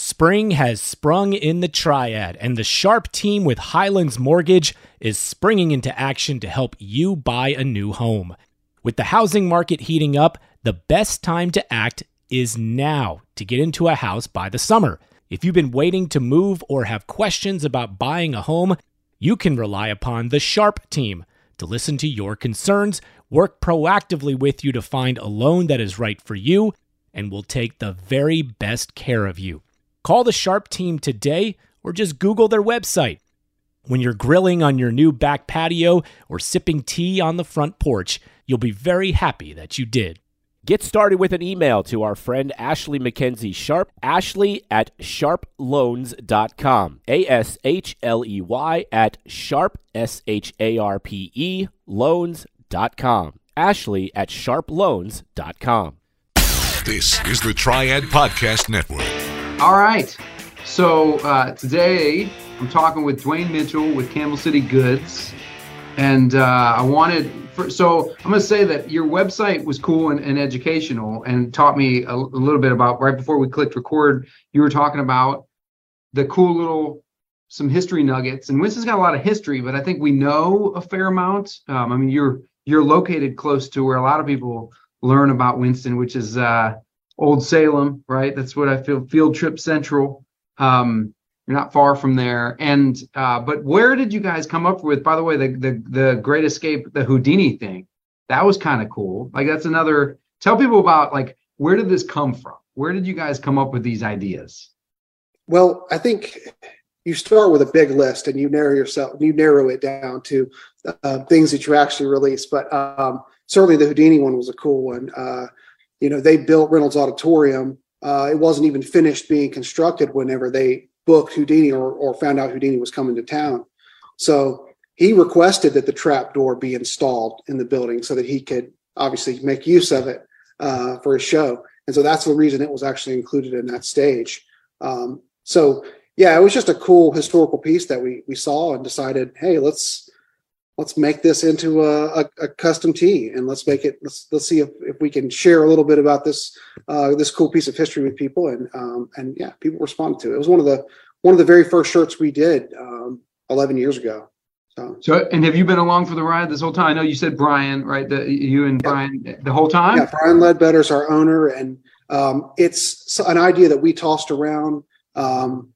Spring has sprung in the triad, and the Sharpe team with Highlands Mortgage is springing into action to help you buy a new home. With the housing market heating up, the best time to act is now to get into a house by the summer. If you've been waiting to move or have questions about buying a home, you can rely upon the Sharpe team to listen to your concerns, work proactively with you to find a loan that is right for you, and will take the very best care of you. Call the Sharpe team today or just Google their website. When you're grilling on your new back patio or sipping tea on the front porch, you'll be very happy that you did. Get started with an email to our friend Ashley McKenzie Sharpe, ashley at sharpeloans.com. A S H L E Y at sharpe, S H A R P E, loans.com. Ashley at sharpeloans.com. This is the Triad Podcast Network. All right. So uh, today I'm talking with Dwayne Mitchell with Camel City Goods, and uh, I wanted. For, so I'm going to say that your website was cool and, and educational, and taught me a, a, little bit about. Right before we clicked record, you were talking about the cool little some history nuggets, and Winston's got a lot of history, but I think we know a fair amount. Um, I mean, you're you're located close to where a lot of people learn about Winston, which is. Uh, Old Salem, right? That's what I feel. Field Trip Central. Um, you're not far from there. And uh, but where did you guys come up with? By the way, the the the Great Escape, the Houdini thing, that was kind of cool. Like that's another. Tell people about like where did this come from? Where did you guys come up with these ideas? Well, I think you start with a big list and you narrow yourself, you narrow it down to uh, things that you actually release. But um, certainly the Houdini one was a cool one. Uh, you know, they built Reynolds Auditorium. Uh, it wasn't even finished being constructed whenever they booked Houdini or, or found out Houdini was coming to town. So he requested that the trap door be installed in the building so that he could obviously make use of it uh, for his show. And so that's the reason it was actually included in that stage. Um, so yeah, it was just a cool historical piece that we we saw and decided, hey, let's let's make this into a, a, a, custom tee and let's make it let's let's see if, if we can share a little bit about this uh, this cool piece of history with people and um, and yeah people responded to it. It was one of the one of the very first shirts we did um, 11 years ago. So. So and have you been along for the ride this whole time? I know you said brian right? The, you and yeah. brian the whole time? Yeah brian ledbetter is our owner and um, it's an idea that we tossed around um,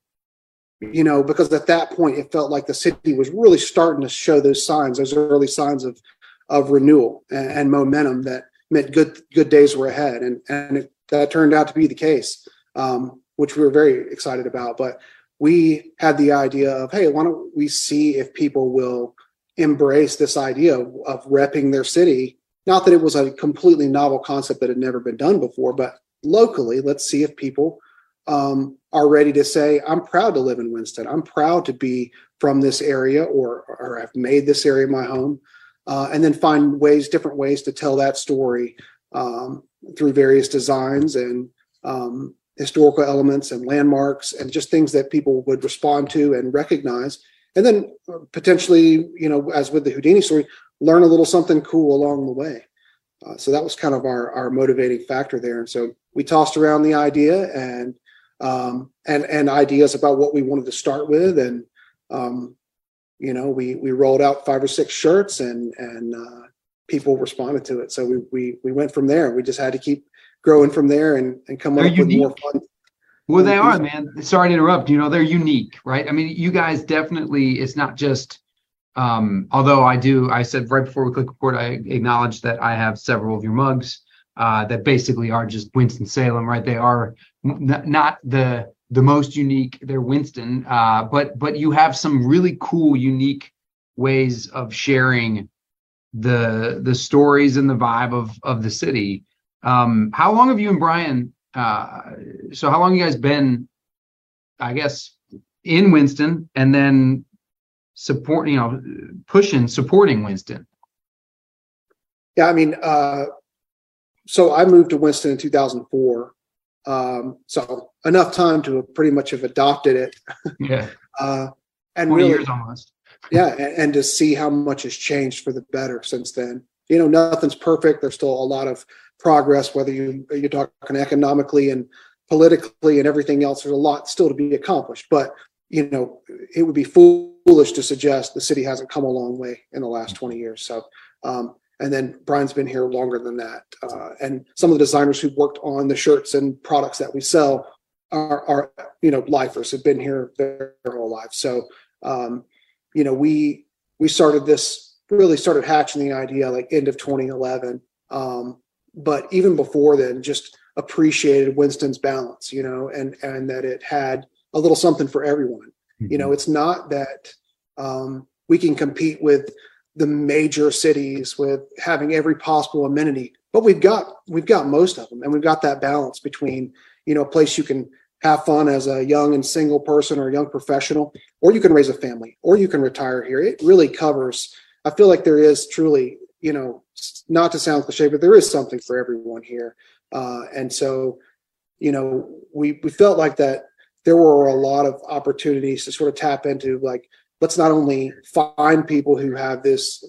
you know, because at that point it felt like the city was really starting to show those signs, those early signs of of renewal and, and momentum that meant good good days were ahead, and and it, that turned out to be the case, um, which we were very excited about. But we had the idea of, hey, why don't we see if people will embrace this idea of, of repping their city? Not that it was a completely novel concept that had never been done before, but locally, let's see if people um, are ready to say, I'm proud to live in Winston. I'm proud to be from this area or, or have made this area my home. Uh, and then find ways, different ways to tell that story um, through various designs and um, historical elements and landmarks and just things that people would respond to and recognize. And then uh, potentially, you know, as with the Houdini story, learn a little something cool along the way. Uh, so that was kind of our, our motivating factor there. And so we tossed around the idea and um, and and ideas about what we wanted to start with, and um, you know, we we rolled out five or six shirts, and and uh, people responded to it. So we we we went from there. We just had to keep growing from there and and come they're up unique. with more fun. Well, they are, man. Sorry to interrupt. You know, they're unique, right? I mean, you guys definitely. It's not just. Um, although I do, I said right before we click record, I acknowledge that I have several of your mugs uh, that basically are just Winston Salem, right? They are not the the most unique. They're Winston, uh, but but you have some really cool, unique ways of sharing the the stories and the vibe of of the city. Um, how long have you and Brian? Uh, so how long you guys been? I guess in Winston, and then support, you know, pushing, supporting Winston. Yeah, I mean, uh, so I moved to Winston in 2004. Um, so enough time to pretty much have adopted it. Yeah. uh, and really, years almost. yeah. And, and, to see how much has changed for the better since then. You know, nothing's perfect. There's still a lot of progress, whether you, you're talking economically and politically and everything else, there's a lot still to be accomplished. But you know, it would be foolish to suggest the city hasn't come a long way in the last 20 years. So, um, and then Brian's been here longer than that. Uh, and some of the designers who worked on the shirts and products that we sell are, are you know, lifers have been here their, their whole lives. So, um, you know, we we started this really started hatching the idea like end of 2011. Um, but even before then, just appreciated Winston's balance, you know, and and that it had a little something for everyone. You know, it's not that um, we can compete with the major cities with having every possible amenity, but we've got we've got most of them, and we've got that balance between you know a place you can have fun as a young and single person or a young professional, or you can raise a family, or you can retire here. It really covers. I feel like there is truly, you know, not to sound cliche, but there is something for everyone here, uh, and so, you know, we we felt like that there were a lot of opportunities to sort of tap into like let's not only find people who have this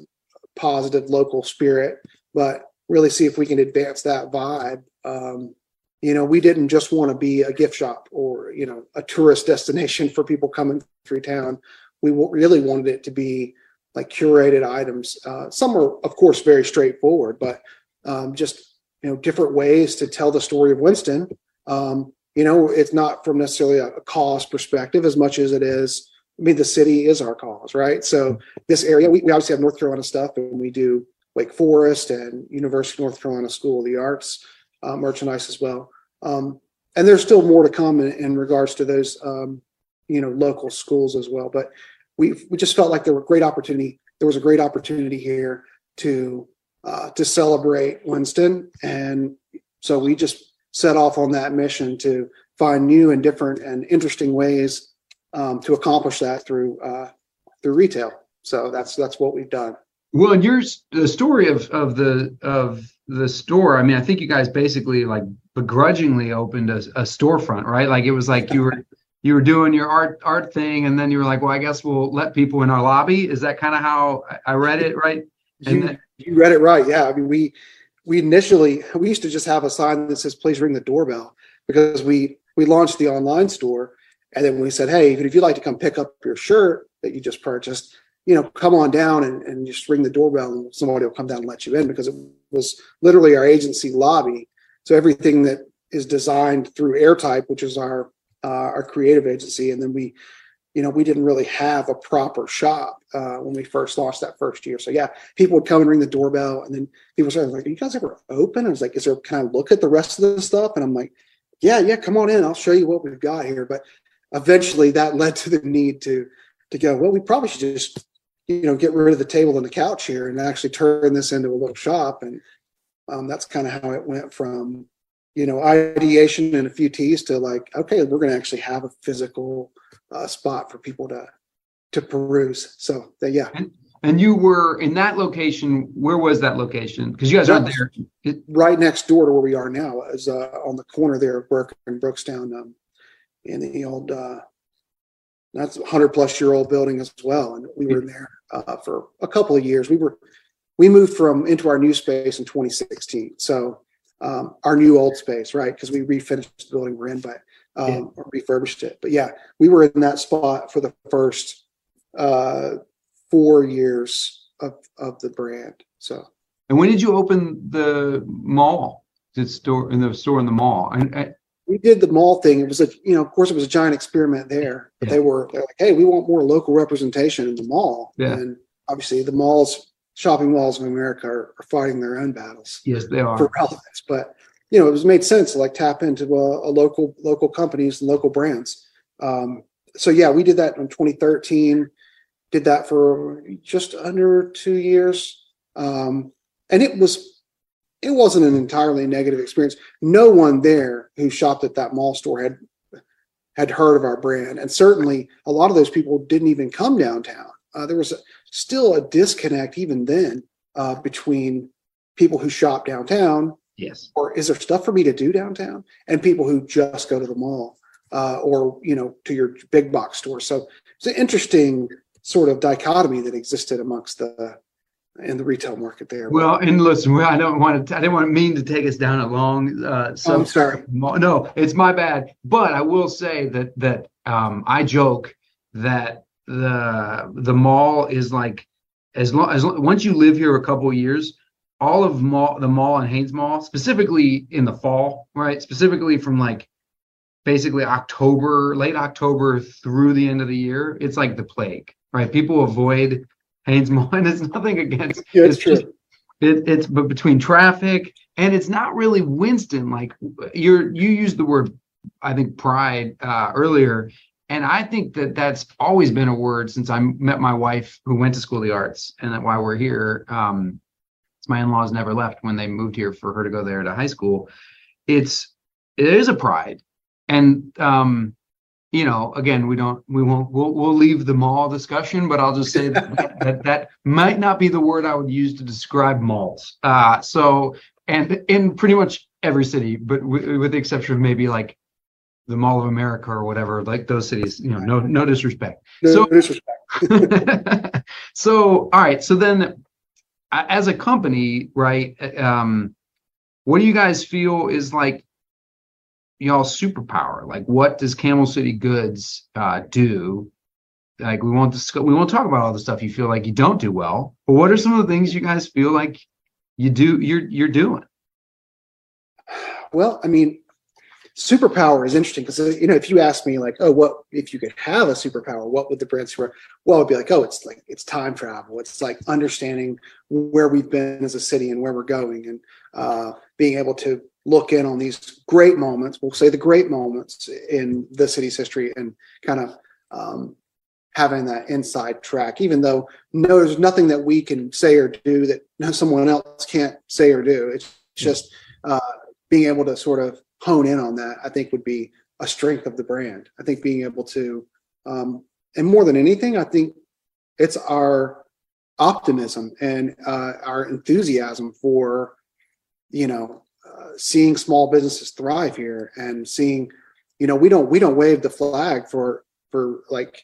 positive local spirit but really see if we can advance that vibe. Um, you know we didn't just want to be a gift shop or you know a tourist destination for people coming through town. We really wanted it to be like curated items. Uh, some are of course very straightforward but um, just you know different ways to tell the story of winston. Um, you know, it's not from necessarily a cause perspective as much as it is. I mean, the city is our cause, right? So this area, we, we obviously have North Carolina stuff, and we do Wake Forest and University of North Carolina School of the Arts uh, merchandise as well. Um, and there's still more to come in, in regards to those, um, you know, local schools as well. But we we just felt like there were great opportunity. There was a great opportunity here to uh, to celebrate Winston, and so we just set off on that mission to find new and different and interesting ways um, to accomplish that through uh, through retail. So that's that's what we've done. Well, and your the story of of the of the store. I mean, I think you guys basically like begrudgingly opened a, a storefront, right? Like it was like you were you were doing your art art thing, and then you were like, well, I guess we'll let people in our lobby. Is that kind of how I read it, right? And you, then, you read it right. Yeah. I mean, we we initially we used to just have a sign that says please ring the doorbell because we we launched the online store and then we said hey if you'd like to come pick up your shirt that you just purchased you know come on down and, and just ring the doorbell and somebody will come down and let you in because it was literally our agency lobby so everything that is designed through airtype which is our uh, our creative agency and then we you know, we didn't really have a proper shop uh, when we first launched that first year. So yeah, people would come and ring the doorbell, and then people started like, "Are you guys ever open?" I was like, "Is there? Can I look at the rest of the stuff?" And I'm like, "Yeah, yeah, come on in. I'll show you what we've got here." But eventually, that led to the need to to go. Well, we probably should just you know get rid of the table and the couch here and actually turn this into a little shop. And um, that's kind of how it went from you know ideation and a few tees to like, okay, we're going to actually have a physical uh, spot for people to to peruse. So yeah. And, and you were in that location. Where was that location? Because you guys are there. Right next door to where we are now, is uh, on the corner there of Burke and Brookstown, um, in the old. Uh, that's a hundred plus year old building as well, and we were in there uh, for a couple of years. We were we moved from into our new space in 2016. So um, our new old space, right? Because we refinished the building we're in, but um, yeah. or refurbished it. But yeah, we were in that spot for the first uh, four years of of the brand. So. And when did you open the mall? The store in the store in the mall. I, I, we did the mall thing. It was a, you know, of course, it was a giant experiment there. But yeah. they were they're like, hey, we want more local representation in the mall. Yeah. And obviously, the malls, shopping malls of America, are, are fighting their own battles. Yes, they are for relevance. But you know, it was made sense to like tap into a, a local local companies and local brands. Um, so yeah, we did that in 2013. Did that for just under two years, um, and it was it wasn't an entirely negative experience. No one there who shopped at that mall store had had heard of our brand, and certainly a lot of those people didn't even come downtown. Uh, there was a, still a disconnect even then uh, between people who shop downtown Yes. Or is there stuff for me to do downtown? And people who just go to the mall uh, or you know to your big box store. So it's an interesting sort of dichotomy that existed amongst the in the retail market there. Well, and listen, I don't want to. I didn't want to mean to take us down a long. Uh, I'm sorry. No, it's my bad. But I will say that that um, I joke that the the mall is like as long as once you live here a couple of years, all of mall the mall and Hanes Mall, specifically in the fall, right? Specifically from like basically October, late October through the end of the year, it's like the plague, right? People avoid Hanes Mall, and it's nothing against. Yeah, it's, it's true. Just, it, it's but between traffic and it's not really Winston. Like you're you used the word, I think pride uh, earlier, and I think that that's always been a word since I met my wife who went to School of the Arts, and that why we're here. Um, my in-laws never left when they moved here for her to go there to high school. It's it is a pride, and um, you know, again, we don't, we won't, we'll, we'll leave the mall discussion, but I'll just say that, that that might not be the word I would use to describe malls. Uh, so, and in pretty much every city, but w- with the exception of maybe like the Mall of America or whatever, like those cities, you know, no, no disrespect. No so, disrespect. so, all right. So then, as a company, right? Um, what do you guys feel is like y'all superpower? Like, what does Camel City Goods uh, do? Like, we won't discuss, we won't talk about all the stuff you feel like you don't do well, but what are some of the things you guys feel like you do? You're you're doing. Well, I mean, superpower is interesting because you know if you ask me like, oh, what if you could have a superpower? What would the brand superpower? Well, it'd be like, oh, it's like it's time travel. It's like understanding where we've been as a city and where we're going, and uh, being able to look in on these great moments, we'll say the great moments in the city's history and kind of um, having that inside track, even though no, there's nothing that we can say or do that someone else can't say or do. It's just uh, being able to sort of hone in on that, I think would be a strength of the brand. I think being able to, um, and more than anything, I think it's our optimism and uh, our enthusiasm for, you know, seeing small businesses thrive here and seeing, you know, we don't we don't wave the flag for for like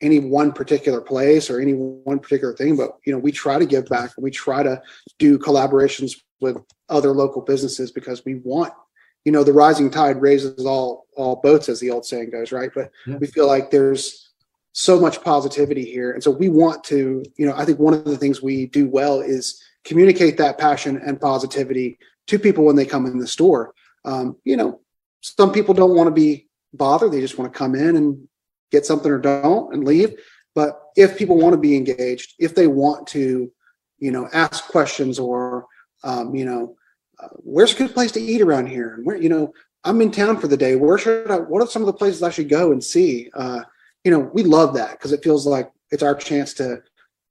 any one particular place or any one particular thing, but you know, we try to give back and we try to do collaborations with other local businesses because we want, you know, the rising tide raises all all boats, as the old saying goes, right? But yeah. we feel like there's so much positivity here. And so we want to, you know, I think one of the things we do well is communicate that passion and positivity to people when they come in the store. Um, you know, some people don't want to be bothered; they just want to come in and get something or don't and leave. But if people want to be engaged, if they want to, you know, ask questions or, um, you know, uh, where's a good place to eat around here? And where, you know, I'm in town for the day. Where should I? What are some of the places I should go and see? Uh, you know, we love that because it feels like it's our chance to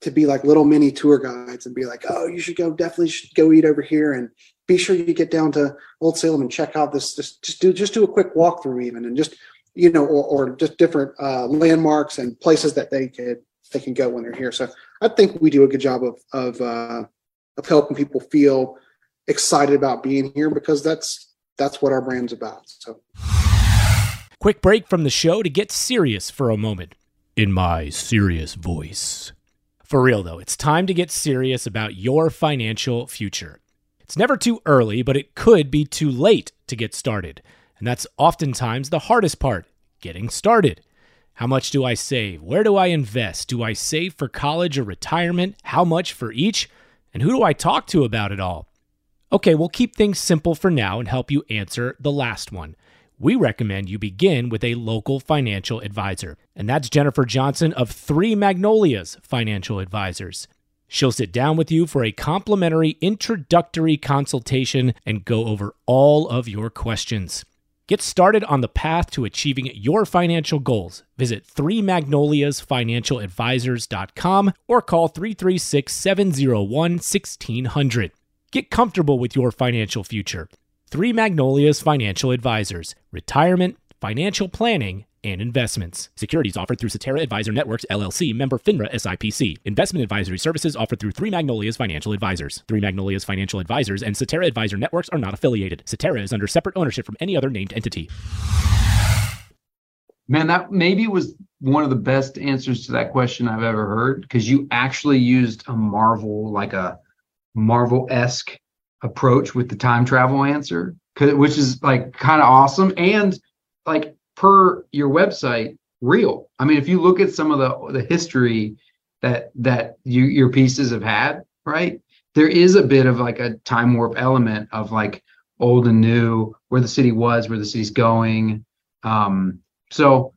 to be like little mini tour guides and be like, oh, you should go, definitely should go eat over here and be sure you get down to Old Salem and check out this. Just, just do just do a quick walkthrough even and just you know or, or just different uh, landmarks and places that they could they can go when they're here. So I think we do a good job of of uh, of helping people feel excited about being here because that's that's what our brand's about. So. Quick break from the show to get serious for a moment in my serious voice. For real, though, it's time to get serious about your financial future. It's never too early, but it could be too late to get started. And that's oftentimes the hardest part getting started. How much do I save? Where do I invest? Do I save for college or retirement? How much for each? And who do I talk to about it all? Okay, we'll keep things simple for now and help you answer the last one we recommend you begin with a local financial advisor. And that's Jennifer Johnson of Three Magnolias Financial Advisors. She'll sit down with you for a complimentary introductory consultation and go over all of your questions. Get started on the path to achieving your financial goals. Visit 3magnoliasfinancialadvisors.com or call 336 701 1600. Get comfortable with your financial future. Three Magnolias Financial Advisors, retirement, financial planning, and investments. Securities offered through Cetera Advisor Networks LLC, member FINRA SIPC. Investment advisory services offered through Three Magnolias Financial Advisors. Three Magnolias Financial Advisors and Cetera Advisor Networks are not affiliated. Cetera is under separate ownership from any other named entity. Man, that maybe was one of the best answers to that question I've ever heard because you actually used a Marvel, like a Marvel esque approach with the time travel answer, which is like kind of awesome and like per your website, real. I mean, if you look at some of the the history that that you, your pieces have had, right? There is a bit of like a time warp element of like old and new, where the city was, where the city's going. Um, so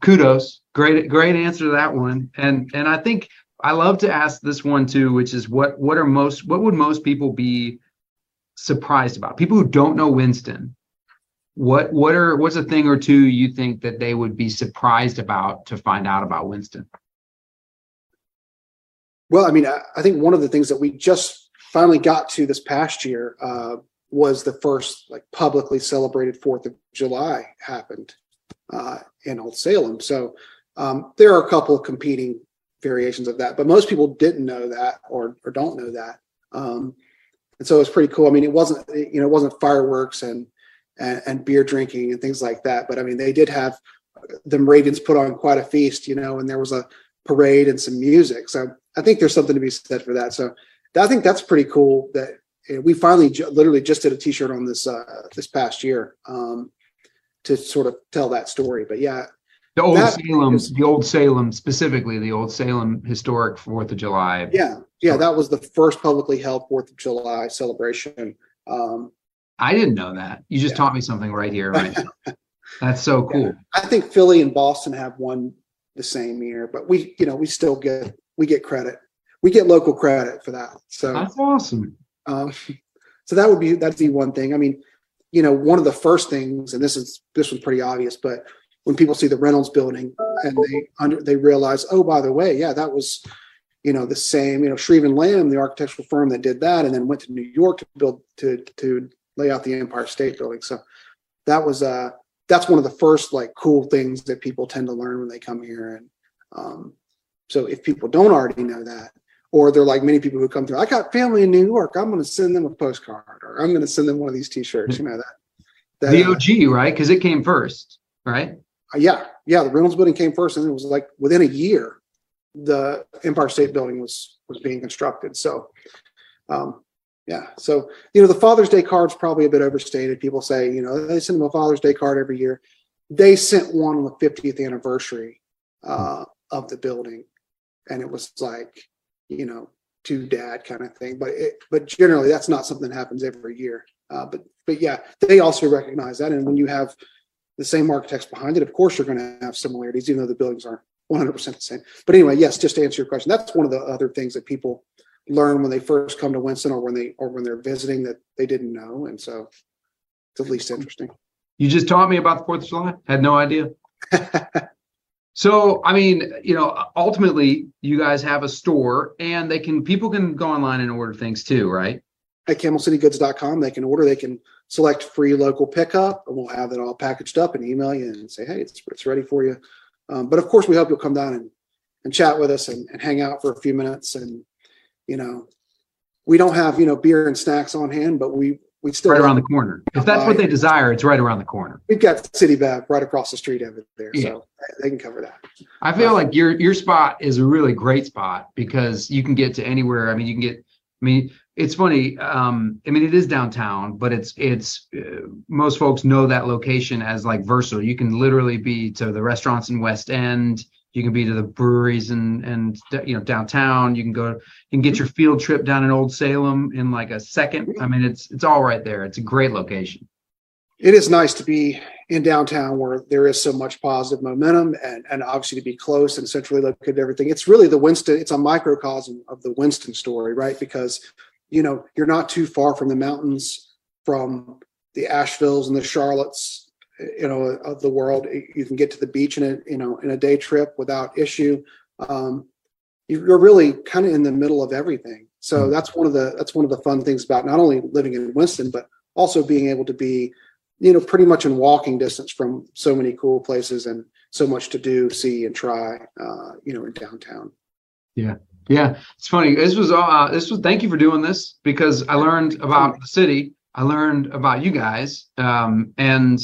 kudos, great, great answer to that one. And and I think I love to ask this one too, which is what what are most what would most people be surprised about? People who don't know Winston, what what are what's a thing or two you think that they would be surprised about to find out about Winston? Well, I mean, I, I think one of the things that we just finally got to this past year uh, was the first like publicly celebrated Fourth of July happened uh, in Old Salem. So um, there are a couple of competing variations of that, but most people didn't know that or or don't know that. Um, and so it's pretty cool. I mean, it wasn't you know it wasn't fireworks and, and and beer drinking and things like that, but I mean they did have the Moravians put on quite a feast, you know, and there was a parade and some music. So I think there's something to be said for that. So I think that's pretty cool that we finally ju- literally just did a t-shirt on this uh, this past year um, to sort of tell that story. But yeah, the old Salem, is, the old Salem, specifically the old Salem historic Fourth of July. Yeah, yeah, that was the first publicly held Fourth of July celebration. Um, I didn't know that. You just yeah. taught me something right here, right That's so cool. Yeah. I think Philly and Boston have one the same year, but we, you know, we still get we get credit. We get local credit for that. So that's awesome. Um, so that would be that'd be one thing. I mean, you know, one of the first things, and this is this was pretty obvious, but when people see the Reynolds building and they under they realize, oh, by the way, yeah, that was, you know, the same, you know, Shreve and Lamb, the architectural firm that did that, and then went to New York to build to to lay out the Empire State Building. So that was uh that's one of the first like cool things that people tend to learn when they come here and um, so if people don't already know that, or they're like many people who come through, I got family in New York. I'm going to send them a postcard, or I'm going to send them one of these T-shirts. You know that. that the OG, uh, right? Because it came first, right? Uh, yeah, yeah. The Reynolds Building came first, and it was like within a year, the Empire State Building was was being constructed. So, um, yeah. So you know, the Father's Day card's probably a bit overstated. People say, you know, they send them a Father's Day card every year. They sent one on the 50th anniversary uh, of the building and it was like you know to dad kind of thing but it, but generally that's not something that happens every year uh, but but yeah they also recognize that and when you have the same architects behind it of course you're going to have similarities even though the buildings aren't 100% the same. But anyway yes just to answer your question that's one of the other things that people learn when they first come to winston or when they or when they're visiting that they didn't know and so it's at least interesting. You just taught me about the fourth of july? Had no idea? So, I mean, you know, ultimately, you guys have a store, and they can people can go online and order things too, right? At camelcitygoods.com, they can order. They can select free local pickup, and we'll have it all packaged up and email you and say, hey, it's it's ready for you. Um, but of course, we hope you'll come down and and chat with us and, and hang out for a few minutes. And you know, we don't have you know beer and snacks on hand, but we we still right around the corner. If that's what they desire, it's right around the corner. We've got City Bev right across the street over there, yeah. so they can cover that. I feel like your your spot is a really great spot because you can get to anywhere. I mean, you can get. I mean, it's funny. Um, I mean, it is downtown, but it's it's uh, most folks know that location as like versatile. You can literally be to the restaurants in West End. You can be to the breweries and and you know downtown. You can go you can get your field trip down in old salem in like a second. I mean it's it's all right there. It's a great location. It is nice to be in downtown where there is so much positive momentum and, and obviously to be close and centrally located everything. It's really the winston it's a microcosm of the winston story right? Because you know you're not too far from the mountains from the asheville's and the charlottes you know of the world. You can get to the beach in a you know in a day trip without issue. Um, you're really kind of in the middle of everything. So hmm. that's one of the that's one of the fun things about not only living in Winston, but also being able to be, you know, pretty much in walking distance from so many cool places and so much to do, see, and try, uh, you know, in downtown. Yeah, yeah, it's funny. This was uh, this was. Thank you for doing this because I learned about the city. I learned about you guys, um, and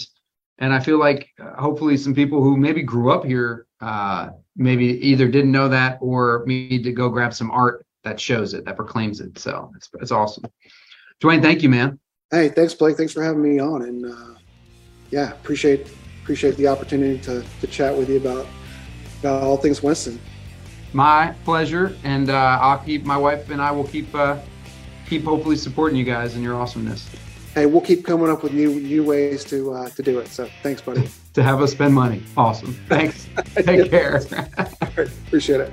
and I feel like uh, hopefully some people who maybe grew up here uh, maybe either didn't know that or need to go grab some art that shows it, that proclaims it. So it's, it's awesome. Dwayne, thank you, man. Hey, thanks, Blake. Thanks for having me on, and uh, yeah, appreciate appreciate the opportunity to to chat with you about about all things Winston. My pleasure, and uh, I'll keep my wife and I will keep uh, keep hopefully supporting you guys and your awesomeness. Hey, we'll keep coming up with new new ways to uh, to do it. So thanks, buddy. to have us spend money. Awesome. Thanks. Take care. Appreciate it.